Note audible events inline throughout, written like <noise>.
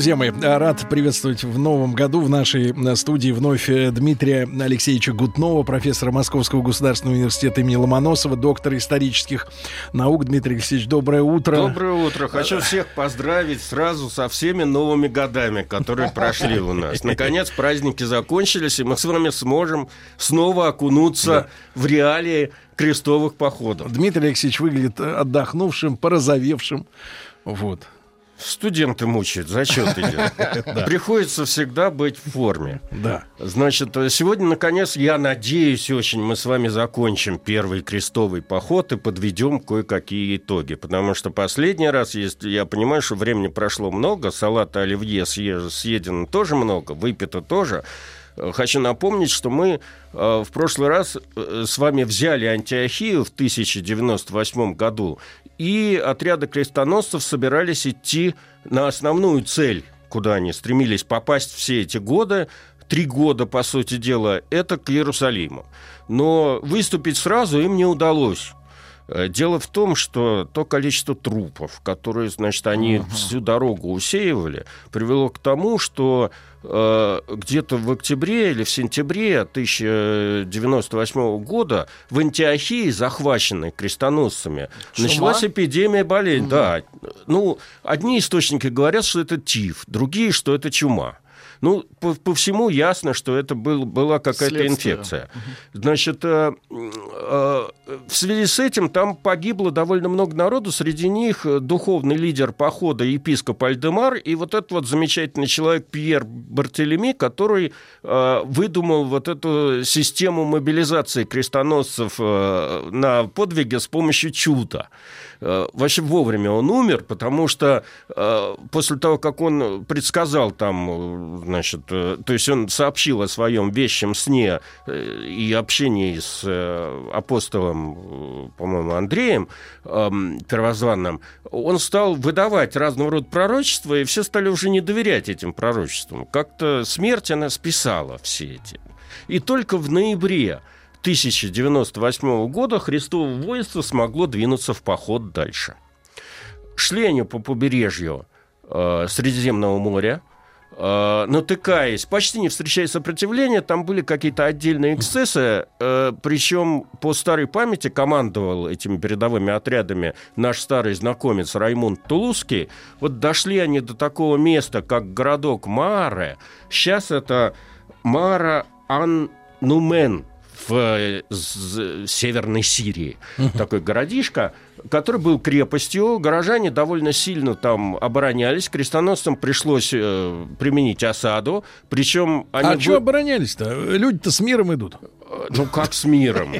Друзья мои, рад приветствовать в новом году в нашей э, студии вновь э, Дмитрия Алексеевича Гутнова, профессора Московского государственного университета имени Ломоносова, доктора исторических наук. Дмитрий Алексеевич, доброе утро. Доброе утро. Хочу всех поздравить сразу со всеми новыми годами, которые прошли у нас. <laughs> Наконец праздники закончились, и мы с вами сможем снова окунуться в реалии крестовых походов. Дмитрий Алексеевич выглядит отдохнувшим, порозовевшим. Вот. Студенты мучают, зачет <laughs> идет. Приходится всегда быть в форме. Да. Значит, сегодня, наконец, я надеюсь очень, мы с вами закончим первый крестовый поход и подведем кое-какие итоги. Потому что последний раз, если я понимаю, что времени прошло много, салата оливье съедено тоже много, выпито тоже. Хочу напомнить, что мы э, в прошлый раз э, с вами взяли Антиохию в 1098 году, и отряды крестоносцев собирались идти на основную цель, куда они стремились попасть все эти годы, три года, по сути дела, это к Иерусалиму. Но выступить сразу им не удалось. Э, дело в том, что то количество трупов, которые, значит, они uh-huh. всю дорогу усеивали, привело к тому, что э, где-то в октябре или в сентябре 1098 года в Антиохии, захваченной крестоносцами, Чума? началась эпидемия болезни. Uh-huh. Да. Ну, одни источники говорят, что это тиф, другие, что это чума. Ну, по, по всему ясно, что это был, была какая-то инфекция. Значит, э, э, в связи с этим там погибло довольно много народу, среди них духовный лидер похода епископ Альдемар и вот этот вот замечательный человек Пьер Бартелеми, который э, выдумал вот эту систему мобилизации крестоносцев э, на подвиге с помощью чуда. Э, вообще вовремя он умер, потому что э, после того, как он предсказал там, значит, э, то есть он сообщил о своем вещем сне и общении с апостолом, по-моему, Андреем эм, Первозванным, он стал выдавать разного рода пророчества, и все стали уже не доверять этим пророчествам. Как-то смерть она списала все эти. И только в ноябре 1098 года Христово воинство смогло двинуться в поход дальше. Шли они по побережью э, Средиземного моря, э, натыкаясь, почти не встречая сопротивления, там были какие-то отдельные эксцессы, э, причем по старой памяти командовал этими передовыми отрядами наш старый знакомец Раймунд Тулузский. Вот дошли они до такого места, как городок Маре. Сейчас это Мара Ан-Нумен, в э, Северной Сирии. Такой городишко, который был крепостью. Горожане довольно сильно там оборонялись. Крестоносцам пришлось э, применить осаду. Причем они... А вы... что оборонялись-то? Люди-то с миром идут. Ну, как с миром?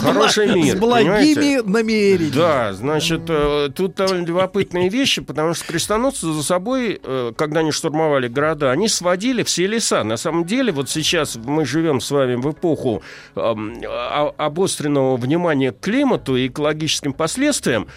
Хороший мир. С благими намерениями. Да, значит, э, тут довольно любопытные вещи, потому что крестоносцы за собой, э, когда они штурмовали города, они сводили все леса. На самом деле, вот сейчас мы живем с вами в эпоху обостренного внимания к климату и экологическим последствиям.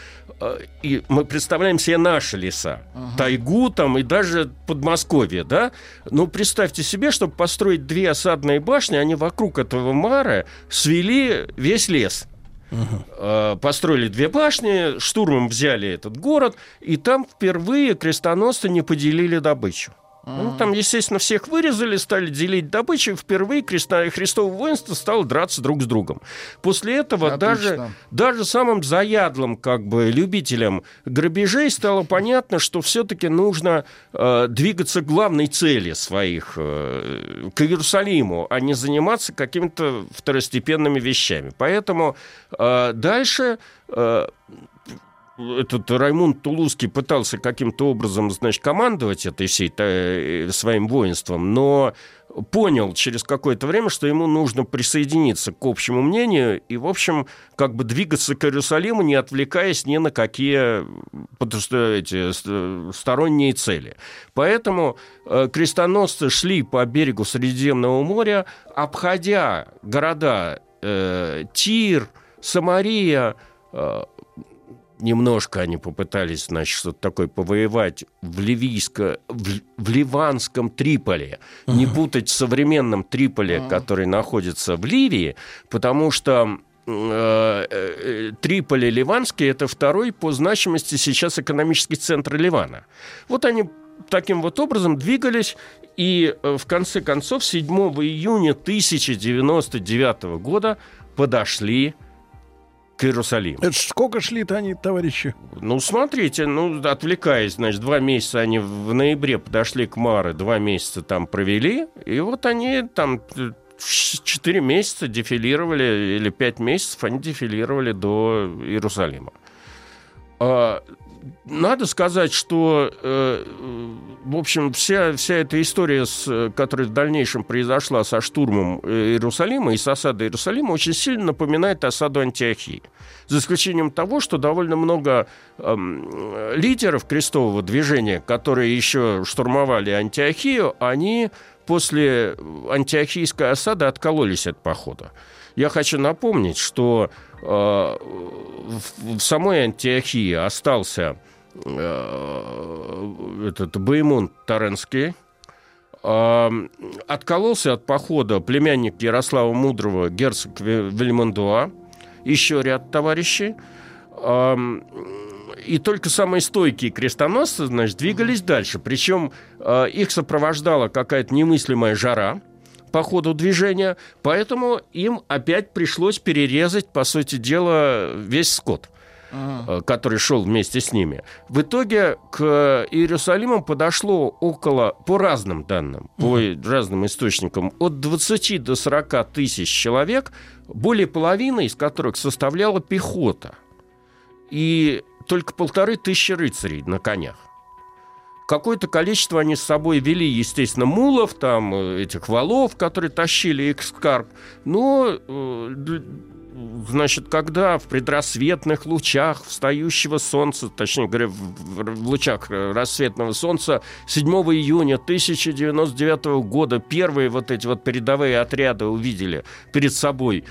Э, и мы представляем себе наши леса, ага. тайгу там и даже Подмосковье, да? Но представьте себе, чтобы построить две осадные башни, они вокруг этого мара свели весь лес. Uh-huh. Построили две башни, штурмом взяли этот город, и там впервые крестоносцы не поделили добычу. Ну, там, естественно, всех вырезали, стали делить добычу, впервые креста... Христово воинство стало драться друг с другом. После этого даже, даже самым заядлым как бы, любителям грабежей стало понятно, что все-таки нужно э, двигаться к главной цели своих, э, к Иерусалиму, а не заниматься какими-то второстепенными вещами. Поэтому э, дальше... Э, этот Раймунд Тулузский пытался каким-то образом, значит, командовать этой всей э, своим воинством, но понял через какое-то время, что ему нужно присоединиться к общему мнению и, в общем, как бы двигаться к Иерусалиму, не отвлекаясь ни на какие эти, сторонние цели. Поэтому э, крестоносцы шли по берегу Средиземного моря, обходя города э, Тир, Самария, э, немножко они попытались, значит, что-то такое повоевать в, ливийско, в, в ливанском Триполе. Uh-huh. Не путать с современным Триполе, uh-huh. который находится в Ливии, потому что э, э, Триполи Ливанский – это второй по значимости сейчас экономический центр Ливана. Вот они таким вот образом двигались, и э, в конце концов 7 июня 1099 года подошли к Иерусалиму. Это сколько шли-то они, товарищи? Ну, смотрите, ну, отвлекаясь, значит, два месяца они в ноябре подошли к Мары, два месяца там провели, и вот они там четыре месяца дефилировали, или пять месяцев они дефилировали до Иерусалима. Надо сказать, что, э, в общем, вся, вся эта история, с, которая в дальнейшем произошла со штурмом э, Иерусалима и с осадой Иерусалима, очень сильно напоминает осаду Антиохии. За исключением того, что довольно много э, лидеров крестового движения, которые еще штурмовали Антиохию, они после антиохийской осады откололись от похода. Я хочу напомнить, что э, в, самой Антиохии остался э, этот Баймун Таренский, откололся от похода племянник Ярослава Мудрого, герцог Вельмондуа, еще ряд товарищей. И только самые стойкие крестоносцы, значит, двигались дальше. Причем э, их сопровождала какая-то немыслимая жара – по ходу движения, поэтому им опять пришлось перерезать, по сути дела, весь скот ага. который шел вместе с ними. В итоге к Иерусалиму подошло около, по разным данным, по ага. разным источникам, от 20 до 40 тысяч человек, более половины из которых составляла пехота. И только полторы тысячи рыцарей на конях. Какое-то количество они с собой вели, естественно, мулов, там, э, этих валов, которые тащили их скарб. Но, э, значит, когда в предрассветных лучах встающего солнца, точнее говоря, в лучах рассветного солнца 7 июня 1099 года первые вот эти вот передовые отряды увидели перед собой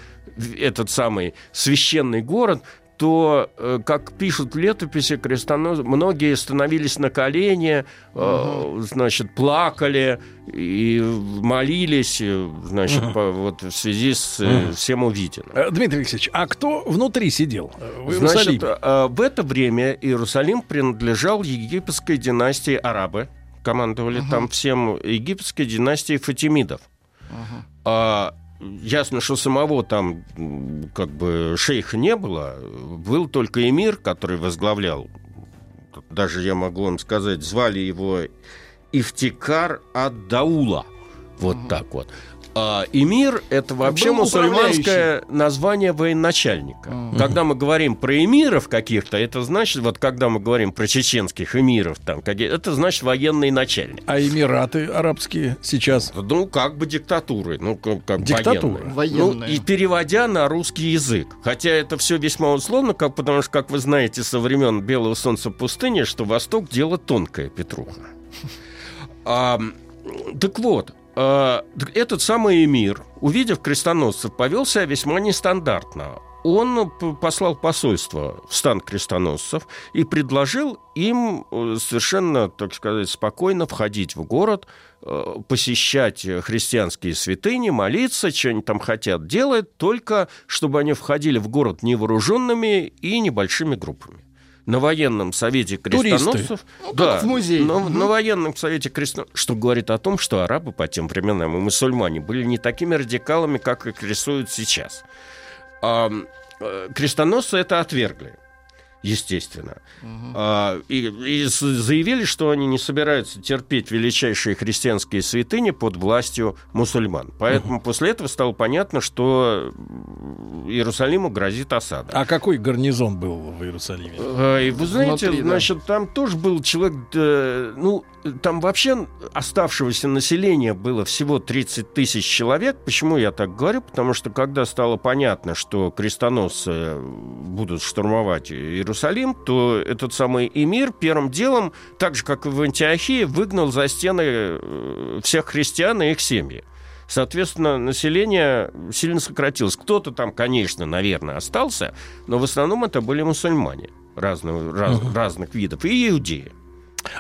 этот самый священный город, то, э, как пишут в летописи крестоносцы, многие становились на колени, угу. значит, плакали и молились, э, значит, угу. по, вот в связи с угу. всем увиденным. Дмитрий Алексеевич, а кто внутри сидел в Значит, в это время Иерусалим принадлежал египетской династии арабы, командовали угу. там всем египетской династии фатимидов. Угу. А Ясно, что самого там как бы шейха не было. Был только эмир, который возглавлял. Даже я могу вам сказать, звали его Ифтикар ад-Даула. Вот угу. так вот. А эмир – это вообще мусульманское название военачальника. Uh-huh. Когда мы говорим про эмиров каких-то, это значит, вот когда мы говорим про чеченских эмиров, там, это значит военный начальник. А эмираты арабские сейчас? Ну, как бы диктатуры. Ну, как, как Диктатуры. Военные. Ну, и переводя на русский язык. Хотя это все весьма условно, как, потому что, как вы знаете, со времен Белого солнца пустыни, что Восток – дело тонкое, Петруха. А, так вот, Э, этот самый эмир, увидев крестоносцев, повел себя весьма нестандартно. Он послал посольство в стан крестоносцев и предложил им э, совершенно, так сказать, спокойно входить в город, э, посещать христианские святыни, молиться, что они там хотят делать, только чтобы они входили в город невооруженными и небольшими группами на военном совете крестоносцев, ну, да, в музее, на, угу. на военном совете крестоносцев, что говорит о том, что арабы по тем временам и мусульмане были не такими радикалами, как их рисуют сейчас. А, крестоносцы это отвергли. Естественно. Угу. А, и, и заявили, что они не собираются терпеть величайшие христианские святыни под властью мусульман. Поэтому угу. после этого стало понятно, что Иерусалиму грозит осада. А какой гарнизон был в Иерусалиме? А, и вы знаете, Внутри, значит, да. там тоже был человек, ну, там вообще оставшегося населения было всего 30 тысяч человек. Почему я так говорю? Потому что когда стало понятно, что крестоносцы будут штурмовать Иерусалим, то этот самый эмир первым делом, так же, как и в Антиохии, выгнал за стены э, всех христиан и их семьи. Соответственно, население сильно сократилось. Кто-то там, конечно, наверное, остался, но в основном это были мусульмане разного, раз, uh-huh. разных видов и иудеи.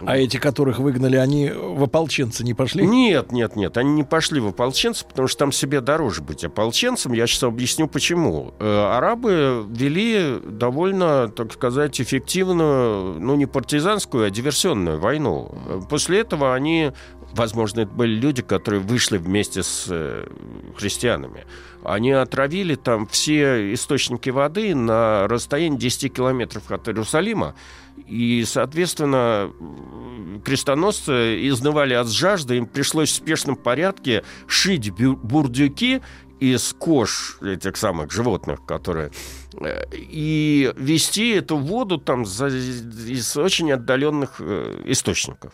А эти, которых выгнали, они в ополченцы не пошли? Нет, нет, нет, они не пошли в ополченцы, потому что там себе дороже быть ополченцем. Я сейчас объясню, почему. Э, арабы вели довольно, так сказать, эффективную, ну, не партизанскую, а диверсионную войну. После этого они возможно, это были люди, которые вышли вместе с э, христианами. Они отравили там все источники воды на расстоянии 10 километров от Иерусалима. И, соответственно, крестоносцы изнывали от жажды, им пришлось в спешном порядке шить бурдюки из кож этих самых животных, которые э, и вести эту воду там из очень отдаленных э, источников.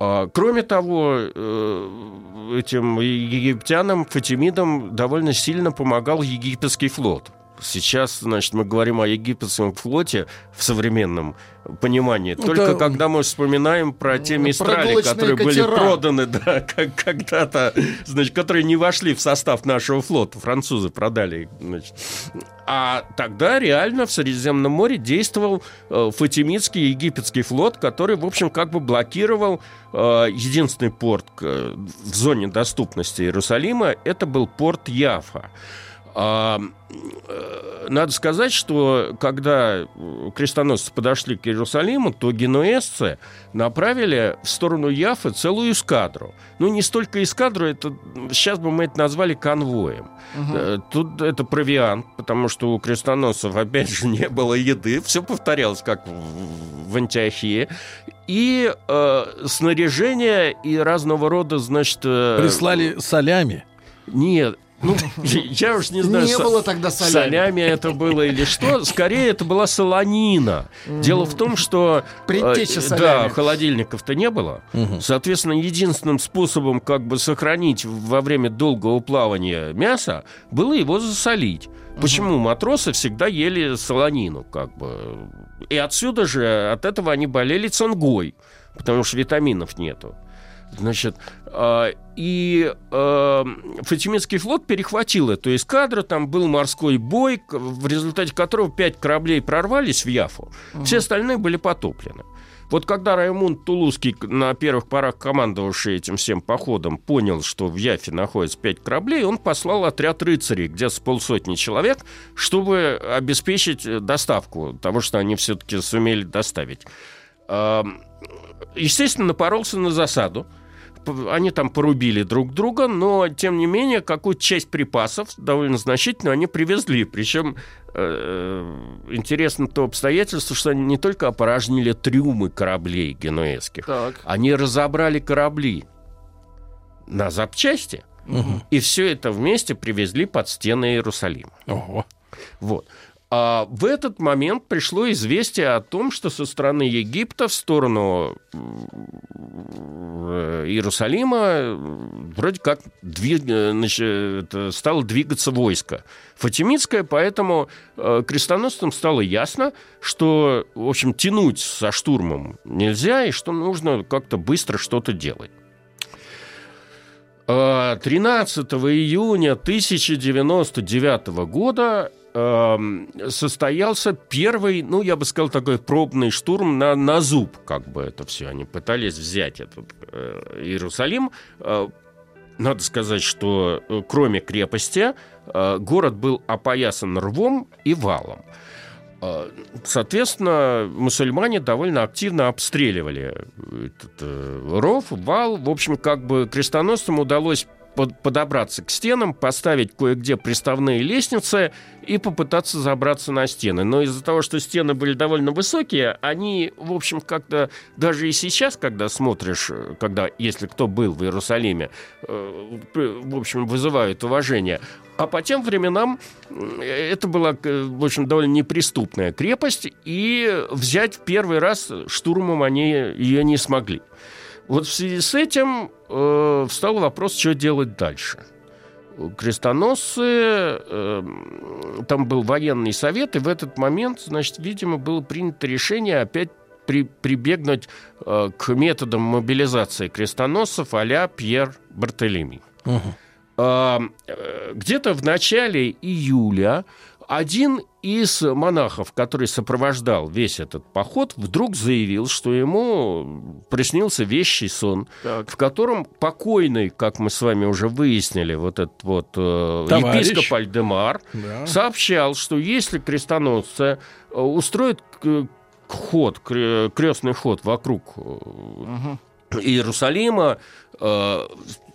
А, кроме того, э, этим египтянам, фатимидам довольно сильно помогал египетский флот. Сейчас, значит, мы говорим о египетском флоте в современном понимании. Ну, Только когда мы вспоминаем про те мистрали, которые катера. были проданы, да, как когда-то, значит, которые не вошли в состав нашего флота, французы продали их, значит. А тогда реально в Средиземном море действовал э, фатимидский египетский флот, который, в общем, как бы блокировал э, единственный порт э, в зоне доступности Иерусалима, это был порт Яфа. А, э, надо сказать, что когда крестоносцы подошли к Иерусалиму, то генуэзцы направили в сторону Яфы целую эскадру. Ну, не столько эскадру, это, сейчас бы мы это назвали конвоем. Угу. Тут это провиант, потому что у крестоносцев, <laughs> опять же, не было еды. Все повторялось, как в Антиохии. И э, снаряжение и разного рода, значит... Э, Прислали солями. Нет, ну, я уж не знаю, не было тогда солями. солями это было или что. Скорее, это была солонина. Дело в том, что... Предтеча солями. Да, холодильников-то не было. Соответственно, единственным способом как бы сохранить во время долгого плавания мясо было его засолить. Почему матросы всегда ели солонину, как бы. И отсюда же, от этого они болели цингой, потому что витаминов нету. Значит, э, и э, Фатимидский флот перехватил эту эскадру, там был морской бой, в результате которого пять кораблей прорвались в Яфу, угу. все остальные были потоплены. Вот когда Раймунд Тулузский, на первых порах командовавший этим всем походом, понял, что в Яфе находится пять кораблей, он послал отряд рыцарей, где с полсотни человек, чтобы обеспечить доставку того, что они все-таки сумели доставить. Естественно, напоролся на засаду они там порубили друг друга, но, тем не менее, какую-то часть припасов, довольно значительную, они привезли. Причем э, интересно то обстоятельство, что они не только опорожнили трюмы кораблей генуэзских, так. они разобрали корабли на запчасти, угу. и все это вместе привезли под стены Иерусалима. Ого. Вот. А в этот момент пришло известие о том, что со стороны Египта в сторону э, Иерусалима вроде как двиг... значит, стало двигаться войско фатимидское, поэтому э, крестоносцам стало ясно, что, в общем, тянуть со штурмом нельзя, и что нужно как-то быстро что-то делать. 13 июня 1099 года состоялся первый, ну, я бы сказал, такой пробный штурм на, на зуб, как бы это все. Они пытались взять этот э, Иерусалим. Э, надо сказать, что э, кроме крепости, э, город был опоясан рвом и валом. Э, соответственно, мусульмане довольно активно обстреливали этот э, ров, вал. В общем, как бы крестоносцам удалось под, подобраться к стенам, поставить кое-где приставные лестницы и попытаться забраться на стены. Но из-за того, что стены были довольно высокие, они, в общем, как-то даже и сейчас, когда смотришь, когда, если кто был в Иерусалиме, э, в общем, вызывают уважение. А по тем временам это была, э, в общем, довольно неприступная крепость, и взять в первый раз штурмом они ее не смогли. Вот в связи с этим э, встал вопрос, что делать дальше. Крестоносцы, э, там был военный совет, и в этот момент, значит, видимо, было принято решение опять при, прибегнуть э, к методам мобилизации крестоносцев а-ля Пьер Бартелеми. Угу. Где-то в начале июля один из монахов, который сопровождал весь этот поход, вдруг заявил, что ему приснился вещий сон, так. в котором покойный, как мы с вами уже выяснили, вот этот вот э, епископ Альдемар да. сообщал, что если крестоносцы э, устроят ход, крестный ход вокруг угу. Иерусалима,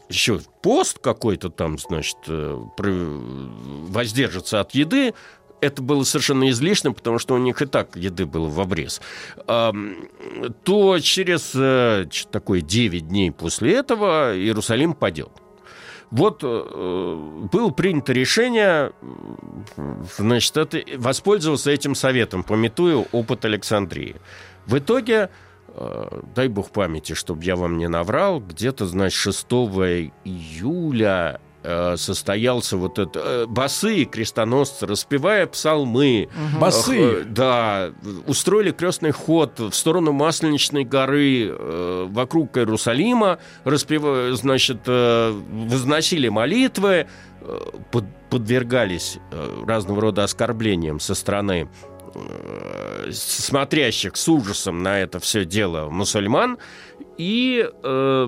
еще пост какой-то там, значит, э, воздержится от еды, это было совершенно излишним, потому что у них и так еды было в обрез, то через э, такой 9 дней после этого Иерусалим падет. Вот э, было принято решение значит, это, воспользоваться этим советом, пометуя опыт Александрии. В итоге дай бог памяти, чтобы я вам не наврал, где-то, значит, 6 июля э, состоялся вот это э, басы крестоносцы, распевая псалмы. Угу. Басы? Да, устроили крестный ход в сторону Масленичной горы вокруг Иерусалима, распевая, значит, возносили молитвы, подвергались разного рода оскорблениям со стороны Э, смотрящих с ужасом на это все дело мусульман и э,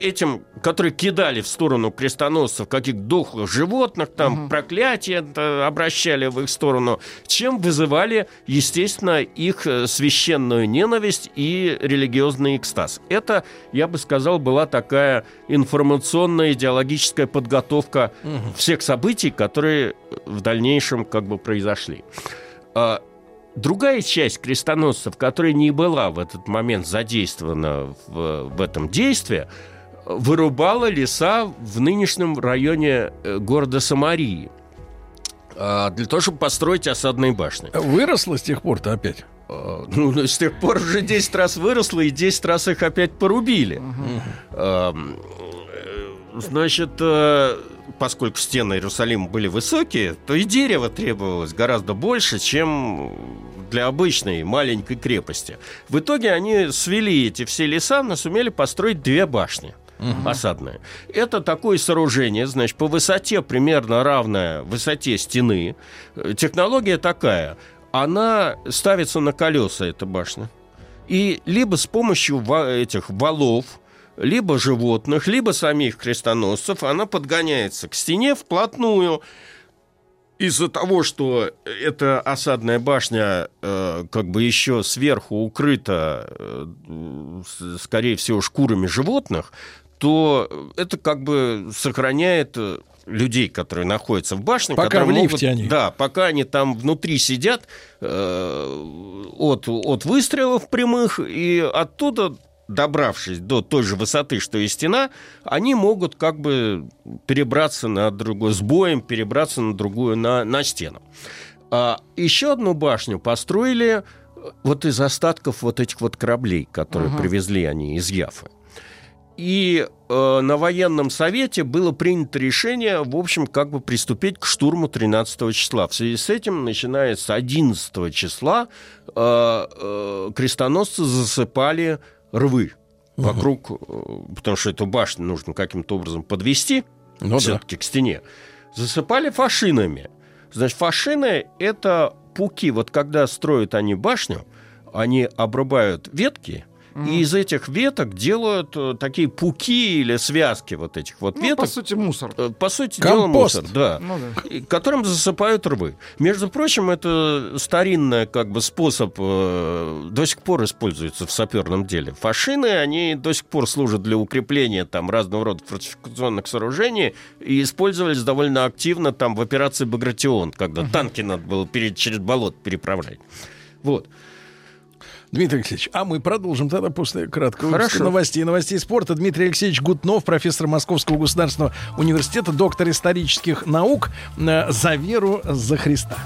этим, которые кидали в сторону крестоносцев каких-то дохлых животных, там угу. проклятия обращали в их сторону, чем вызывали, естественно, их э, священную ненависть и религиозный экстаз. Это, я бы сказал, была такая информационная идеологическая подготовка угу. всех событий, которые в дальнейшем как бы произошли. А другая часть крестоносцев, которая не была в этот момент задействована в, в этом действии, вырубала леса в нынешнем районе э, города Самарии а, для того, чтобы построить осадные башни. Выросло с тех пор-то опять? А, ну, с тех пор уже 10 раз выросло, и 10 раз их опять порубили. Угу. Значит, э, поскольку стены Иерусалима были высокие, то и дерева требовалось гораздо больше, чем для обычной маленькой крепости. В итоге они свели эти все леса, но сумели построить две башни угу. осадные. Это такое сооружение, значит, по высоте примерно равная высоте стены. Технология такая. Она ставится на колеса, эта башня. И либо с помощью этих валов, либо животных, либо самих крестоносцев, она подгоняется к стене вплотную. Из-за того, что эта осадная башня э, как бы еще сверху укрыта, э, скорее всего, шкурами животных, то это как бы сохраняет людей, которые находятся в башне. Пока в лифте могут, они. Да, пока они там внутри сидят э, от, от выстрелов прямых, и оттуда добравшись до той же высоты, что и стена, они могут как бы перебраться на другой, с боем перебраться на другую, на, на стену. А еще одну башню построили э, вот из остатков вот этих вот кораблей, которые угу. привезли они из Яфы. И э, на военном совете было принято решение, в общем, как бы приступить к штурму 13 числа. В связи с этим, начиная с 11 числа, э, э, крестоносцы засыпали рвы вокруг, угу. потому что эту башню нужно каким-то образом подвести ну, все-таки да. к стене. Засыпали фашинами. Значит, фашины – это пуки. Вот когда строят они башню, они обрубают ветки И из этих веток делают э, такие пуки или связки вот этих вот Ну, веток. по сути, мусор. Э, По сути дела Компост. мусор, да. Ну да. И которым засыпают рвы. Между прочим, это старинный как бы способ э, до сих пор используется в саперном деле. Фашины, они до сих пор служат для укрепления там разного рода фортификационных сооружений и использовались довольно активно там в операции «Багратион», когда танки надо было пере- через болот переправлять. Вот. Дмитрий Алексеевич, а мы продолжим тогда после краткого Хорошо. новостей. Новостей спорта. Дмитрий Алексеевич Гутнов, профессор Московского государственного университета, доктор исторических наук. Э, За веру, за Христа.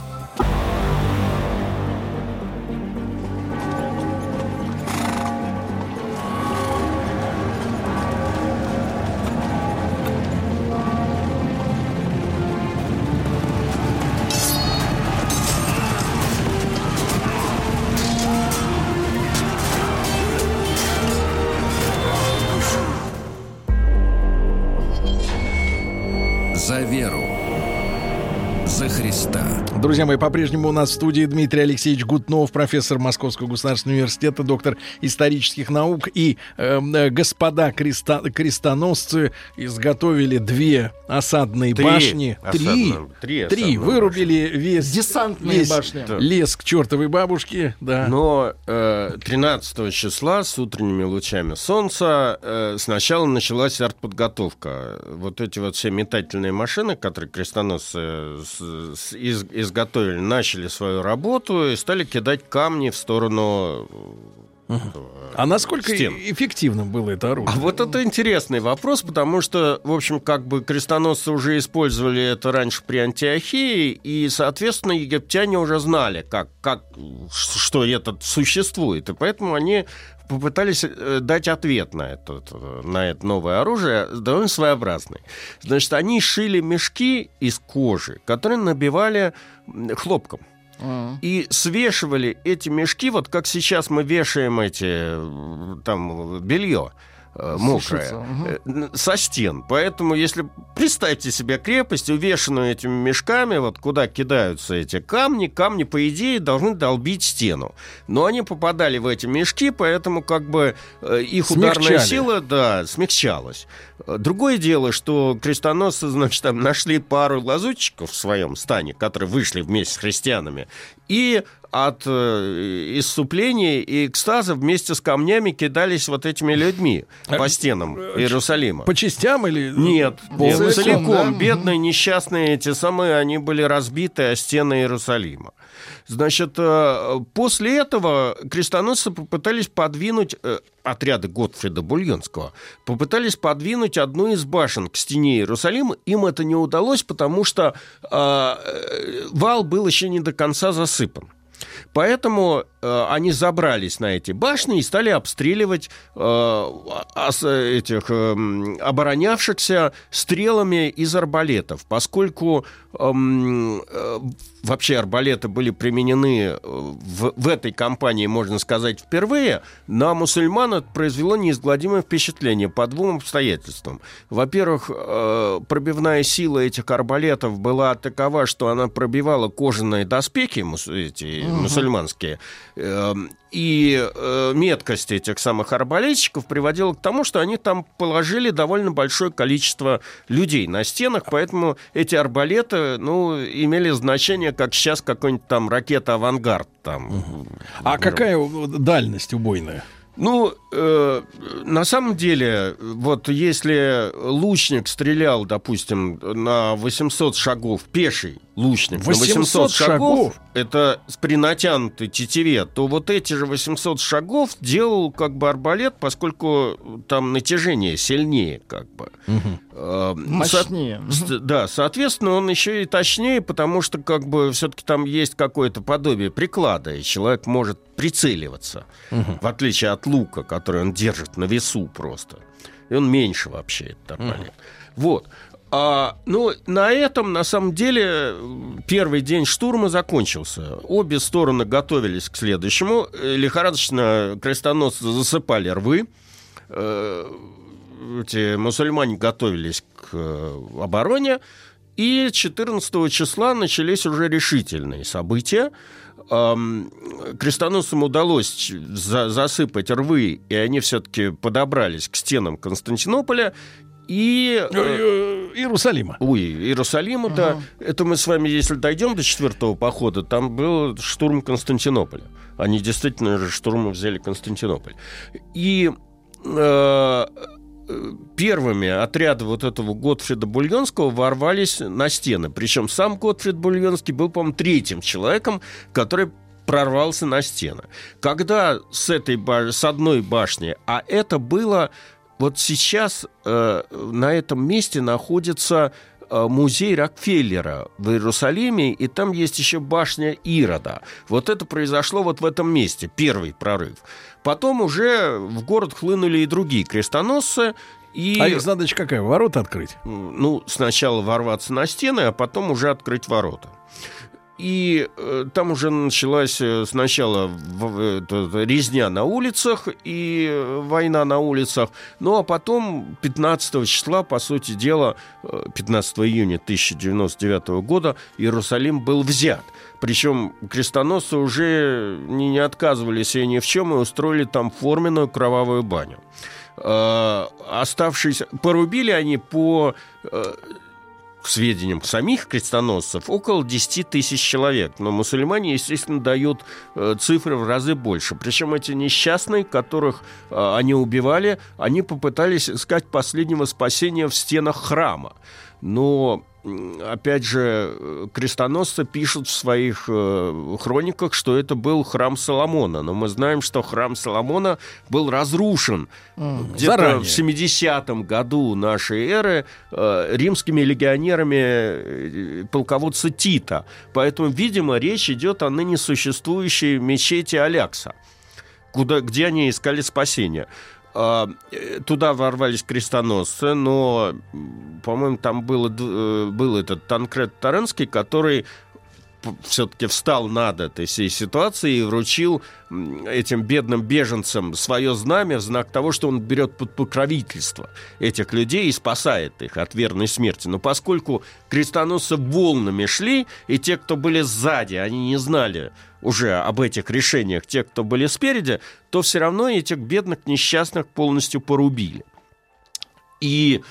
За Христа. Друзья мои, по-прежнему у нас в студии Дмитрий Алексеевич Гутнов, профессор Московского государственного университета, доктор исторических наук. И э, э, господа креста- крестоносцы изготовили две осадные Три башни. Три. осадные- три осадные Вырубили весь, Десантные весь башни. Лес к чертовой бабушке. Да. Но э, 13 числа с утренними лучами солнца э, сначала началась артподготовка. Вот эти вот все метательные машины, которые крестоносцы с- из- изготовили, начали свою работу и стали кидать камни в сторону... э, А насколько стен. эффективным было это А оружие? вот это интересный вопрос, потому что, в общем, как бы крестоносцы уже использовали это раньше при Антиохии, и, соответственно, египтяне уже знали, как, как, что это существует, и поэтому они попытались э, дать ответ на это, на это новое оружие, довольно своеобразный. Значит, они шили мешки из кожи, которые набивали хлопком. А. И свешивали эти мешки, вот как сейчас мы вешаем эти э, там белье э, мгм. э, со стен. Поэтому, если представьте себе крепость, увешанную этими мешками, вот куда кидаются эти камни, камни, по идее, должны долбить стену. Но они попадали в эти мешки, поэтому как бы э, их ударная Смягчали. сила, да, смягчалась. Э, Другое дело, что крестоносцы, значит, там нашли пару лазутчиков в своем стане, которые вышли вместе с христианами, и от э, исступления и экстаза вместе с камнями кидались вот этими людьми по стенам Иерусалима. По частям или... Нет, Полностью, нет, целиком. да? Бедные, несчастные эти самые, они были разбиты о стены Иерусалима. Значит, э, после этого крестоносцы попытались подвинуть, э, отряды Готфрида Бульонского, попытались подвинуть одну из башен к стене Иерусалима. Им это не удалось, потому что э, вал был еще не до конца засыпан. Поэтому э, они забрались на эти башни и стали обстреливать э, ос- этих эм, оборонявшихся стрелами из арбалетов, поскольку эм, э, вообще арбалеты были применены э, в, в этой кампании, можно сказать, впервые, на мусульман это произвело неизгладимое впечатление по двум обстоятельствам. Во-первых, э, пробивная сила этих арбалетов была такова, что она пробивала кожаные доспехи мус- эти, мусульманские, Эм, и э, меткость этих самых арбалетчиков приводила к тому, что они там положили довольно большое количество людей на стенах, поэтому эти арбалеты, ну, имели значение, как сейчас какой-нибудь там ракета «Авангард». Там, А какая дальность убойная? Ну, э, на самом деле, вот если лучник стрелял, допустим, на 800 шагов, пеший лучник, на 800 800 шагов, шагов? это при натянутой тетиве, то вот эти же 800 шагов делал как бы арбалет, поскольку там натяжение сильнее как бы. Э, Мощнее. со- Да, соответственно, он еще и точнее, потому что как бы все-таки там есть какое-то подобие приклада, и человек может прицеливаться, в отличие от лука, который он держит на весу просто. И он меньше вообще, этот арбалет. Вот. А, ну, на этом, на самом деле, первый день штурма закончился. Обе стороны готовились к следующему. Э, Лихорадочно крестоносцы засыпали рвы. Эти мусульмане готовились к э, обороне. И 14 числа начались уже решительные события. Крестоносцам удалось за засыпать рвы, и они все-таки подобрались к стенам Константинополя и... Э, э, Иерусалима. Ой, Иерусалима, да. Это мы с вами, если дойдем до четвертого похода, там был штурм Константинополя. Они действительно штурмом взяли Константинополь. И э, первыми отряды вот этого Готфрида Бульонского ворвались на стены. Причем сам Готфрид Бульонский был, по-моему, третьим человеком, который прорвался на стены. Когда с этой с одной башни, а это было вот сейчас э, на этом месте находится э, музей Рокфеллера в Иерусалиме, и там есть еще башня Ирода. Вот это произошло вот в этом месте, первый прорыв. Потом уже в город хлынули и другие крестоносцы, и... А их задача какая? Ворота открыть? Ну, сначала ворваться на стены, а потом уже открыть ворота. И э, там уже началась э, сначала в, э, резня на улицах и э, война на улицах. Ну а потом 15 числа, по сути дела, 15 июня 1099 года Иерусалим был взят. Причем крестоносцы уже не, не отказывались себе ни в чем и устроили там форменную кровавую баню. Э, оставшиеся... Порубили они по э, к сведениям самих крестоносцев, около 10 тысяч человек. Но мусульмане, естественно, дают э, цифры в разы больше. Причем эти несчастные, которых э, они убивали, они попытались искать последнего спасения в стенах храма. Но опять же, крестоносцы пишут в своих э, хрониках, что это был храм Соломона. Но мы знаем, что храм Соломона был разрушен mm, где-то в 70-м году нашей эры э, римскими легионерами э, полководца Тита. Поэтому, видимо, речь идет о ныне существующей мечети Алякса куда, где они искали спасения. А, э, туда ворвались крестоносцы, но, по-моему, там было, э, был этот Танкред Таренский, который все-таки встал над этой всей ситуацией и вручил этим бедным беженцам свое знамя в знак того, что он берет под покровительство этих людей и спасает их от верной смерти. Но поскольку крестоносцы волнами шли, и те, кто были сзади, они не знали уже об этих решениях, те, кто были спереди, то все равно этих бедных несчастных полностью порубили. И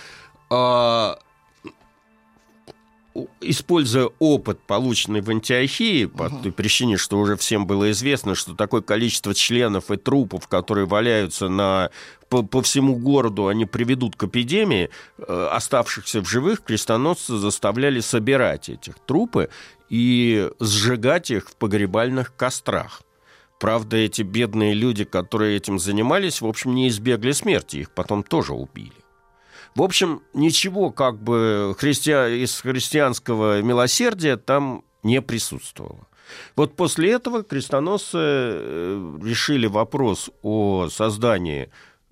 э, используя опыт, полученный в Антиохии, по той причине, что уже всем было известно, что такое количество членов и трупов, которые валяются на, по, по всему городу, они приведут к эпидемии, э, оставшихся в живых крестоносцы заставляли собирать этих трупы и сжигать их в погребальных кострах. Правда, эти бедные люди, которые этим занимались, в общем, не избегли смерти, их потом тоже убили. В общем, ничего как бы христиан, из христианского милосердия там не присутствовало. Вот после этого крестоносцы э, решили вопрос о создании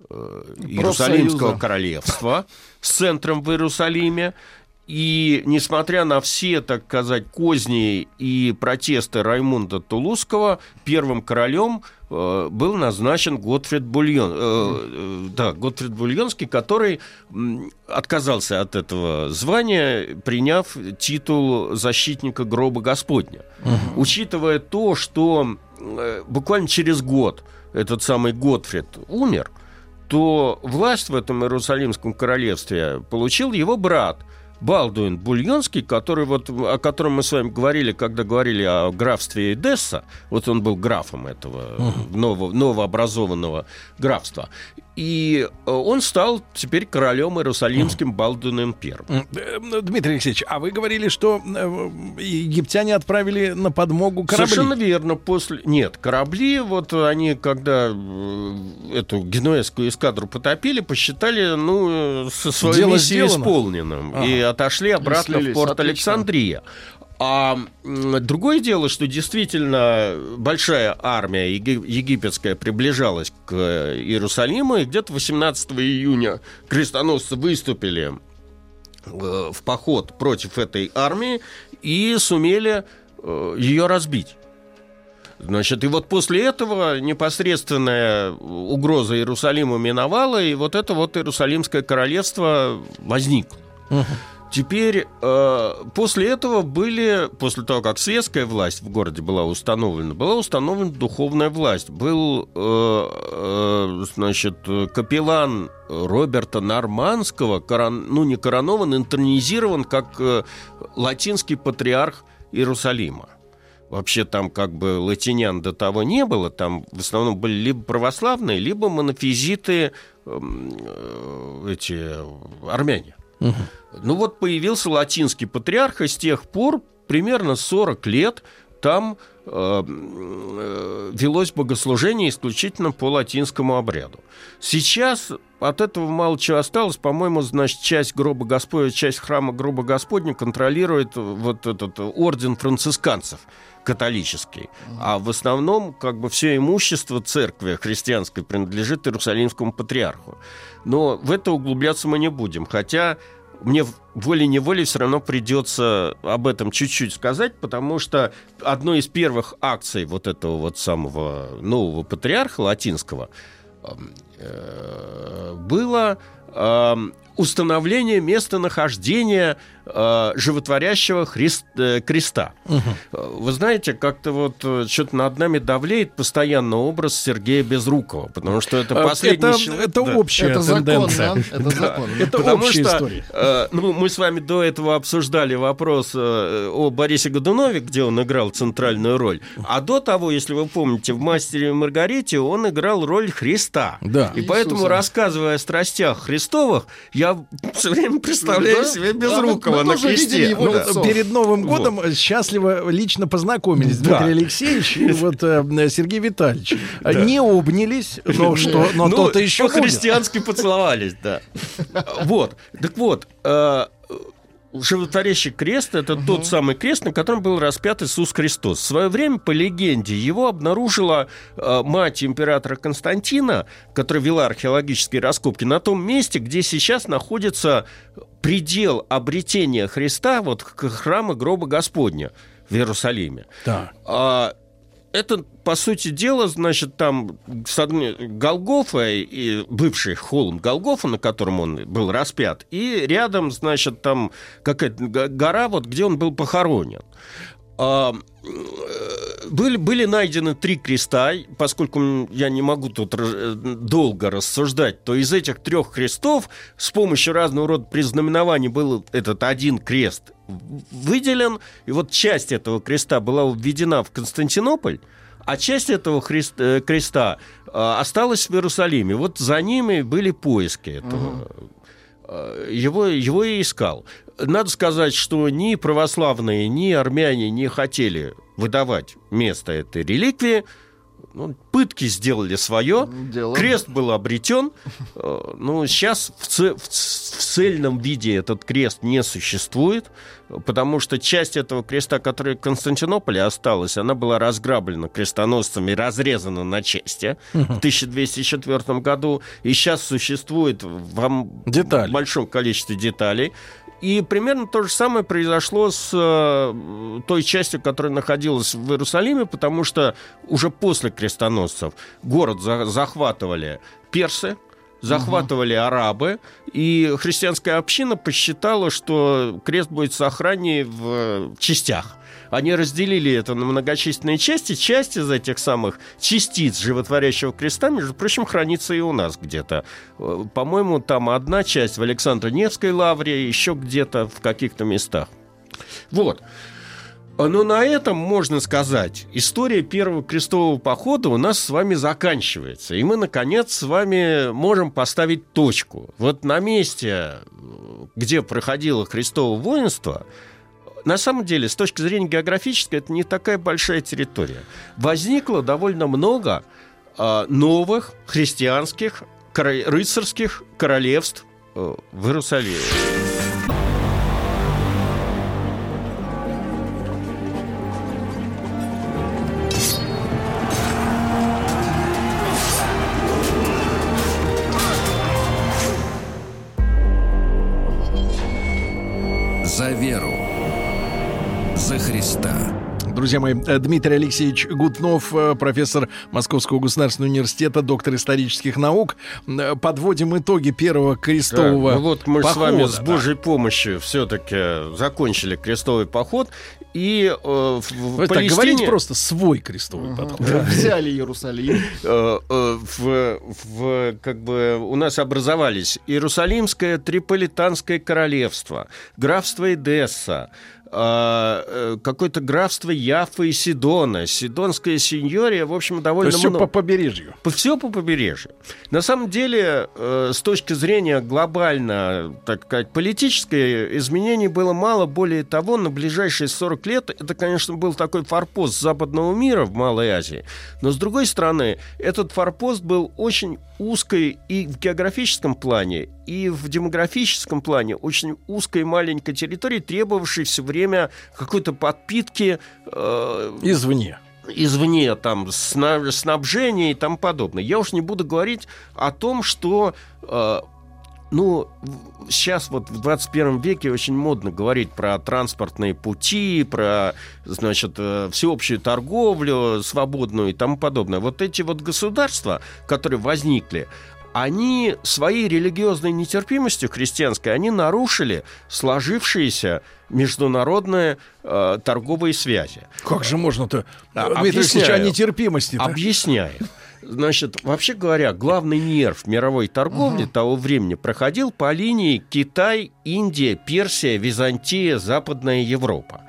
э, Иерусалимского королевства с центром в Иерусалиме. И несмотря на все, так сказать, козни и протесты Раймунда Тулузского, первым королем э, был назначен Готфрид Бульон, э, э, да, Готфрид Бульонский, который отказался от этого звания, приняв титул защитника гроба Господня. Угу. Учитывая то, что э, буквально через год этот самый Готфрид умер, то власть в этом Иерусалимском королевстве получил его брат – Балдуин Бульонский, который вот, о котором мы с вами говорили, когда говорили о графстве Эдесса, вот он был графом этого uh-huh. нового, новообразованного графства. И э, он стал теперь королем Иерусалимским Балдуином I. Э, Дмитрий Алексеевич, а вы говорили, что э, египтяне отправили на подмогу корабли? Совершенно верно. После... Нет, корабли, вот они, когда эту генуэзскую эскадру потопили, посчитали, ну, со своей Дело миссией сделано. исполненным. Ага. И отошли обратно в порт отлично. Александрия. А другое дело, что действительно большая армия египетская приближалась к Иерусалиму, и где-то 18 июня крестоносцы выступили э, в поход против этой армии и сумели э, ее разбить. Значит, и вот после этого непосредственная угроза Иерусалиму миновала, и вот это вот Иерусалимское королевство возникло. Теперь э, после этого были, после того, как светская власть в городе была установлена, была установлена духовная власть. Был, э, э, значит, капеллан Роберта Нормандского, корон, ну не коронован, интронизирован как э, латинский патриарх Иерусалима. Вообще там как бы латинян до того не было, там в основном были либо православные, либо монофизиты, эм, э, эти армяне. Угу. Ну вот появился латинский патриарх, и с тех пор примерно 40 лет там э, э, велось богослужение исключительно по латинскому обряду. Сейчас от этого мало чего осталось. По-моему, значит, часть гроба Господня, часть храма гроба Господня контролирует вот этот орден францисканцев католический. А в основном как бы все имущество церкви христианской принадлежит Иерусалимскому патриарху. Но в это углубляться мы не будем. Хотя мне волей-неволей все равно придется об этом чуть-чуть сказать, потому что одной из первых акций вот этого вот самого нового патриарха латинского э, было установление местонахождения э, животворящего христ, э, креста. Угу. Вы знаете, как-то вот э, что-то над нами давлеет постоянно образ Сергея Безрукова, потому что это э, последний это, человек... Это да. общая это тенденция. Закон, да? Это да. закон. Это потому общая что, история. Э, ну, мы с вами до этого обсуждали вопрос э, о Борисе Годунове, где он играл центральную роль. А до того, если вы помните, в «Мастере и Маргарите» он играл роль Христа. Да. И Иисуса. поэтому, рассказывая о страстях Христовых, я все время представляю да? себе Безрукова да, на кресте. Ну, перед Новым годом вот. счастливо лично познакомились да. Дмитрий Алексеевич и <laughs> вот э, Сергей Витальевич. Да. Не обнялись, но <laughs> что, но ну, то-то еще по-христиански поцеловались, да. Вот, так вот, э, животворящий крест – это угу. тот самый крест, на котором был распят Иисус Христос. В свое время, по легенде, его обнаружила э, мать императора Константина, которая вела археологические раскопки, на том месте, где сейчас находится предел обретения Христа вот к храму гроба Господня в Иерусалиме. Да. А, это, по сути дела, значит, там с одной, Голгофа и бывший холм Голгофа, на котором он был распят, и рядом, значит, там какая-то гора, вот где он был похоронен. А, были, были найдены три креста, поскольку я не могу тут долго рассуждать, то из этих трех крестов с помощью разного рода признаменований был этот один крест выделен, и вот часть этого креста была введена в Константинополь, а часть этого христ, э, креста э, осталась в Иерусалиме. Вот за ними были поиски этого. Угу. Его, его и искал. Надо сказать, что ни православные, ни армяне не хотели выдавать место этой реликвии. Ну, пытки сделали свое, Дело. крест был обретен. Ну, сейчас в, ц... в цельном виде этот крест не существует, потому что часть этого креста, который в Константинополе осталась, она была разграблена крестоносцами, разрезана на части угу. в 1204 году, и сейчас существует в большом количестве деталей. И примерно то же самое произошло с э, той частью, которая находилась в Иерусалиме, потому что уже после крестоносцев город за захватывали персы, захватывали угу. арабы, и христианская община посчитала, что крест будет сохраннее в частях. Они разделили это на многочисленные части. Часть из этих самых частиц животворящего креста, между прочим, хранится и у нас где-то. Э, по-моему, там одна часть в Александро-Невской лавре, еще где-то в каких-то местах. Вот. Но на этом, можно сказать, история первого крестового похода у нас с вами заканчивается. И мы, наконец, с вами можем поставить точку. Вот на месте, где проходило крестовое воинство, на самом деле, с точки зрения географической, это не такая большая территория. Возникло довольно много э, новых христианских рыцарских королевств э, в Иерусалиме. Друзья мои, э, Дмитрий Алексеевич Гутнов, э, профессор Московского государственного университета, доктор исторических наук. Э, подводим итоги первого крестового да, ну вот мы похода, с вами с да. Божьей помощью все-таки закончили крестовый поход. И э, в, в Вы так Палестине- говорите просто свой крестовый подход. <laughs> Взяли Иерусалим. в, в, как бы у нас образовались Иерусалимское Триполитанское королевство, графство Эдесса, какое-то графство Яфа и Сидона, Сидонская сеньория, в общем, То довольно есть все много. по побережью. Все по побережью. На самом деле, э, с точки зрения глобально, так сказать, политическое изменений было мало. Более того, на ближайшие 40 лет это, конечно, был такой форпост западного мира в Малой Азии. Но, с другой стороны, этот форпост был очень узкой и в географическом плане, и в демографическом плане очень узкой маленькой территории, требовавшей все время какой-то подпитки э, Извне. извне, там, сна- снабжения и тому подобное. Я уж не буду говорить о том, что, э, ну, сейчас вот в 21 веке очень модно говорить про транспортные пути, про, значит, э, всеобщую торговлю свободную и тому подобное. Вот эти вот государства, которые возникли, они своей религиозной нетерпимостью христианской, они нарушили сложившиеся международные э, торговые связи. Как же можно-то, А, Дмитрий Алексеевич, о нетерпимости Объясняю. Значит, вообще говоря, главный нерв мировой торговли того времени проходил по линии Китай, Индия, Персия, Византия, Западная Европа.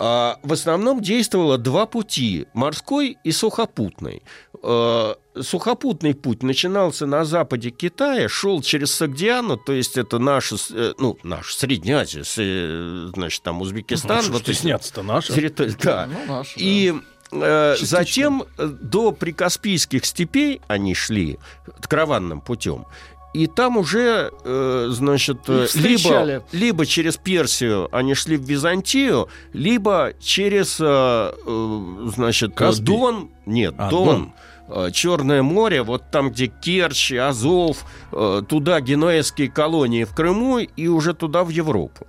А, в основном действовало два пути – морской и сухопутный. А, Сухопутный путь начинался на западе Китая, шел через Сагдиану, то есть это наша, э, ну, наша Средняя Азия, э, значит, там Узбекистан. Что вот стесняться-то наши? территории, да. Ну, наш, И э, Частично. затем э, до прикаспийских степей они шли караванным путем. И там уже, э, значит, э, либо, либо через Персию они шли в Византию, либо через, э, э, значит, Каспий? Дон, нет, А, Дон, Дон. Э, Черное море, вот там, где Керчь, Азов, э, туда генуэзские колонии в Крыму и уже туда в Европу.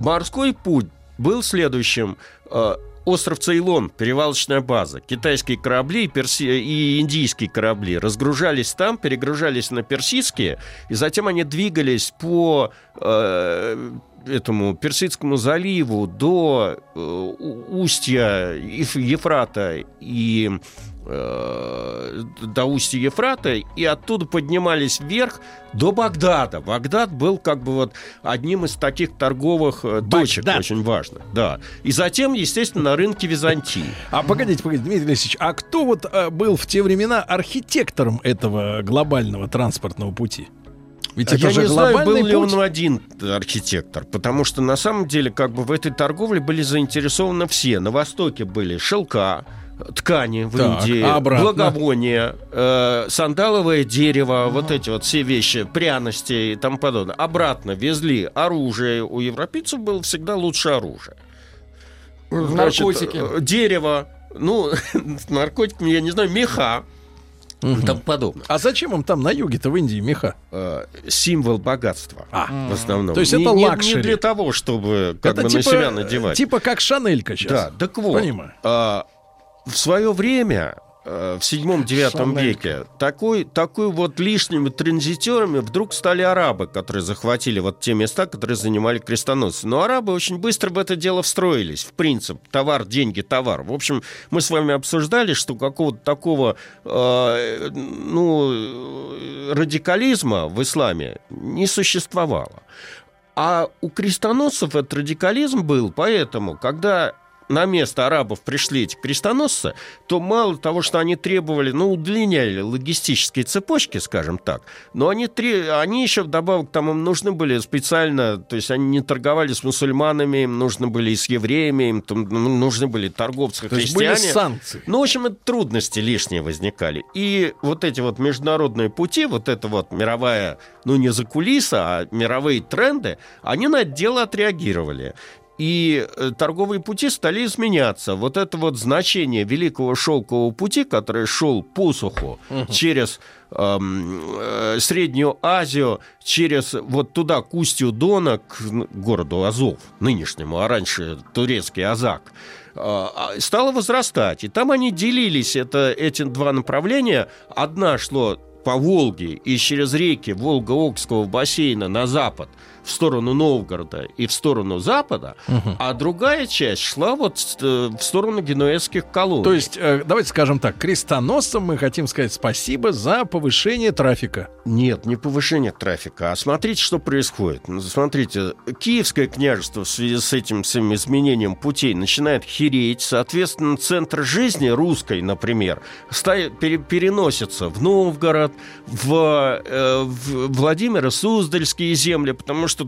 Морской путь был следующим. Э, Остров Цейлон, перевалочная база. Китайские корабли перси- и индийские корабли разгружались там, перегружались на персидские, и затем они двигались по этому Персидскому заливу до э, устья Еф- Ефрата и э, до устья Ефрата, и оттуда поднимались вверх до Багдада. Багдад был как бы вот одним из таких торговых э, точек, Багдад. очень важно. Да. И затем, естественно, на рынке Византии. А погодите, погодите, Дмитрий Алексеевич, а кто вот э, был в те времена архитектором этого глобального транспортного пути? Ведь А это Я же не знаю, был глобальный ли путь. он один архитектор, потому что на самом деле как бы в этой торговле были заинтересованы все. На Востоке были шелка, ткани в Так, Индии, а обратно? благовония, э, сандаловое дерево, вот эти вот все вещи, пряности и тому подобное. Обратно везли оружие. У европейцев было всегда лучше оружие. Значит, Наркотики. э, дерево, ну, <laughs> с наркотиками, я не знаю, меха и Мгм. тому подобное. А зачем им там на юге-то в Индии меха? Э, символ богатства. А, в основном. То есть Не- это не, luxury. не для того, чтобы как бы на себя надевать. типа как Шанелька сейчас. Да, так вот. Понимаю. а, в свое время, в седьмом-девятом веке, такой, такой вот лишними транзитерами вдруг стали арабы, которые захватили вот те места, которые занимали крестоносцы. Но арабы очень быстро в это дело встроились, в принцип. Товар, деньги, товар. В общем, мы с вами обсуждали, что какого-то такого э, ну, э, радикализма в исламе не существовало. А у крестоносцев этот радикализм был, поэтому, когда на место арабов пришли эти крестоносцы, то мало того, что они требовали, ну, удлиняли логистические цепочки, скажем так, но они, тре- они еще вдобавок там им нужны были специально, то есть они не торговали с мусульманами, им нужны были и с евреями, им там, ну, нужны были торговцы То есть были санкции. Ну, в общем, это трудности лишние возникали. И вот эти вот международные пути, вот эта вот мировая, ну, не за кулиса, а мировые тренды, они на это дело отреагировали. И э, торговые пути стали изменяться. Вот это вот значение Великого Шелкового пути, который шел по суху угу. через э, Среднюю Азию, через вот туда, к устью Дона, к городу Азов, нынешнему, а раньше турецкий Азак, э, стало возрастать. И там они делились, это, эти два направления. Одна шло по Волге и через реки Волго-Окского бассейна на запад – в сторону Новгорода и в сторону Запада, угу. а другая часть шла вот э, в сторону генуэзских колоний. То есть, э, давайте скажем так, крестоносцам мы хотим сказать спасибо за повышение трафика. Нет, не повышение трафика, а смотрите, что происходит. Ну, смотрите, Киевское княжество в связи с этим своим изменением путей начинает хереть, соответственно, центр жизни русской, например, переносится в Новгород, в, э, в Владимира Суздальские земли, потому что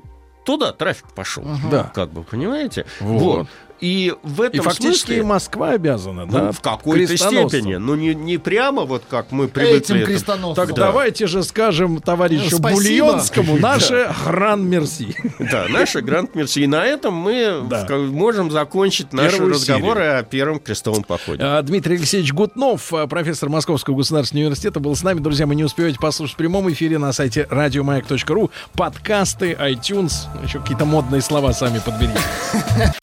туда трафик пошел. Ага. Да. Как бы, понимаете? Вот. вот. И в этом и фактически смысле... Москва обязана, ну, да? В какой-то степени. Ну, не, не прямо вот как мы привыкли. Этим Так да. давайте же скажем товарищу Спасибо. Бульонскому <laughs> наше гран мерси. Да, наше гран мерси. И на этом мы да. можем закончить наши Первую разговоры серию. о первом крестовом походе. А, Дмитрий Алексеевич Гутнов, а, профессор Московского государственного университета, был с нами. Друзья, мы не успеете послушать в прямом эфире на сайте радиомаяк.ру. Подкасты, iTunes, еще какие-то модные слова сами подберите. <laughs>